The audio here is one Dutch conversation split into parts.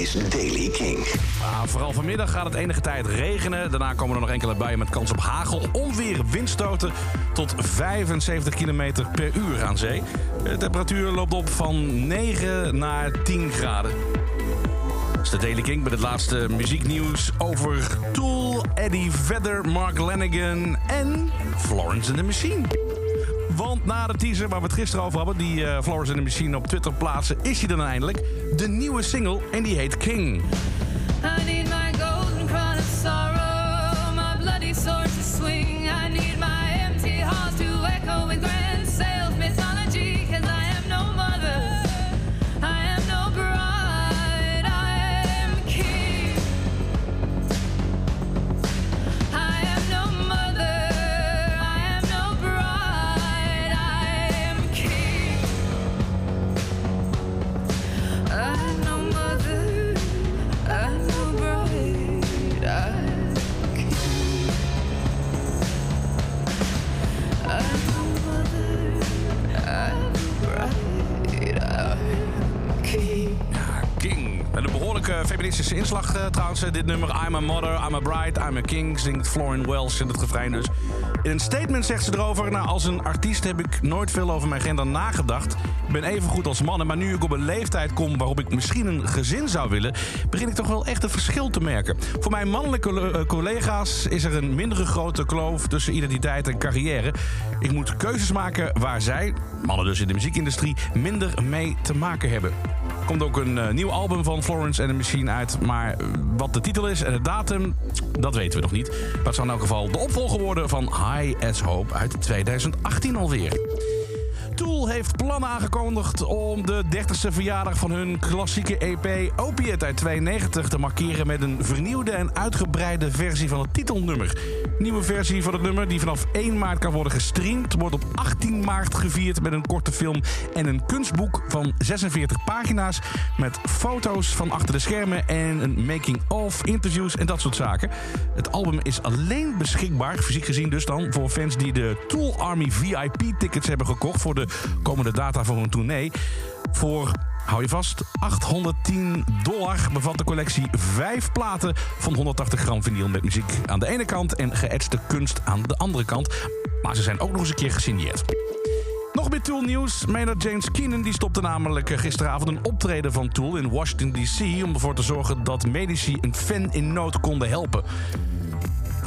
is Daily King. Ah, vooral vanmiddag gaat het enige tijd regenen. Daarna komen er nog enkele buien met kans op hagel, onweer, windstoten tot 75 km per uur aan zee. De temperatuur loopt op van 9 naar 10 graden. Dat is de Daily King met het laatste muzieknieuws over Tool, Eddie Vedder, Mark Lanigan en Florence and the Machine. Want na de teaser waar we het gisteren over hadden, die uh, Florence and the Machine op Twitter plaatsen, is hij dan eindelijk. De nieuwe single en die heet King. Behoorlijke feministische inslag eh, trouwens, eh, dit nummer. I'm a mother, I'm a bride, I'm a king. Zingt Florin Welsh in het refrein dus. In een statement zegt ze erover... Nou, als een artiest heb ik nooit veel over mijn gender nagedacht. Ben even goed als mannen, maar nu ik op een leeftijd kom... waarop ik misschien een gezin zou willen... begin ik toch wel echt een verschil te merken. Voor mijn mannelijke eh, collega's is er een mindere grote kloof... tussen identiteit en carrière. Ik moet keuzes maken waar zij, mannen dus in de muziekindustrie... minder mee te maken hebben. Er komt ook een eh, nieuw album van Florence and the Machine uit. Maar eh, wat de titel is en de datum, dat weten we nog niet. Maar het zal in elk geval de opvolger worden van High as Hope uit 2018 alweer. Tool heeft plannen aangekondigd om de 30ste verjaardag van hun klassieke EP Opiate uit 92 te markeren met een vernieuwde en uitgebreide versie van het titelnummer. Nieuwe versie van het nummer die vanaf 1 maart kan worden gestreamd, wordt op 18 maart gevierd met een korte film en een kunstboek van 46 pagina's met foto's van achter de schermen en een making-of, interviews en dat soort zaken. Het album is alleen beschikbaar, fysiek gezien dus dan, voor fans die de Tool Army VIP-tickets hebben gekocht voor de komende data voor hun tournee. Voor, hou je vast, 810 dollar bevat de collectie vijf platen van 180 gram vinyl met muziek aan de ene kant en geëtste kunst aan de andere kant. Maar ze zijn ook nog eens een keer gesigneerd. Nog meer Tool nieuws. Maynard James Keenan die stopte namelijk gisteravond een optreden van Tool in Washington D.C. om ervoor te zorgen dat medici een fan in nood konden helpen.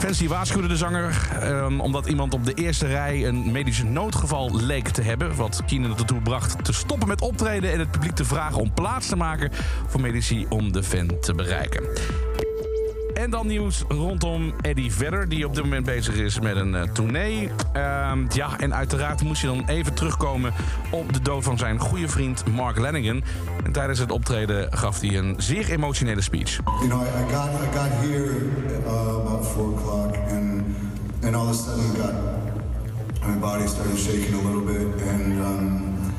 Fans die waarschuwden de zanger ehm, omdat iemand op de eerste rij een medisch noodgeval leek te hebben. Wat Keenan ertoe bracht te stoppen met optreden en het publiek te vragen om plaats te maken voor medici om de fan te bereiken. En dan nieuws rondom Eddie Vedder, die op dit moment bezig is met een uh, tournee. Ehm, ja, en uiteraard moest hij dan even terugkomen op de dood van zijn goede vriend Mark Lanigan. En tijdens het optreden gaf hij een zeer emotionele speech. Body started shaking a little bit, and um,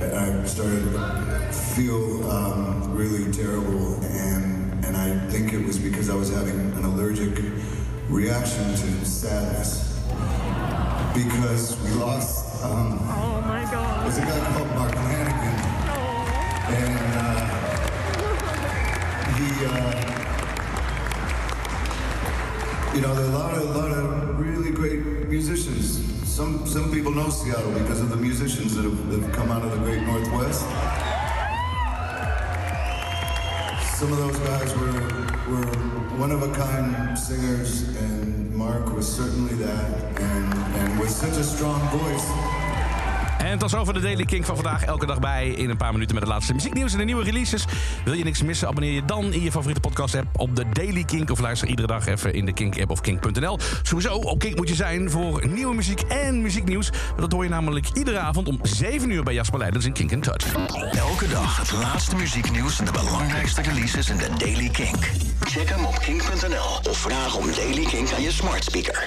I started to feel um, really terrible, and and I think it was because I was having an allergic reaction to sadness because we lost. Um, Oh my god. there's a guy called Mark Lanigan, and uh, he, uh, you know, there are a lot of, a lot of really great musicians. Some some people know Seattle because of the musicians that have, that have come out of the great Northwest. Some of those guys were were one of a kind singers, and Mark was certainly that, and and with such a strong voice. En tot zover de Daily King van vandaag. Elke dag bij in een paar minuten met het laatste muzieknieuws en de nieuwe releases. Wil je niks missen? Abonneer je dan in je favoriete podcast app op de Daily Kink. Of luister iedere dag even in de Kink app of kink.nl. Sowieso op Kink moet je zijn voor nieuwe muziek en muzieknieuws. Dat hoor je namelijk iedere avond om 7 uur bij Jasper Leidens in Kink in Touch. Elke dag het laatste muzieknieuws en de belangrijkste releases in de Daily King. Check hem op kink.nl of vraag om Daily King aan je smart speaker.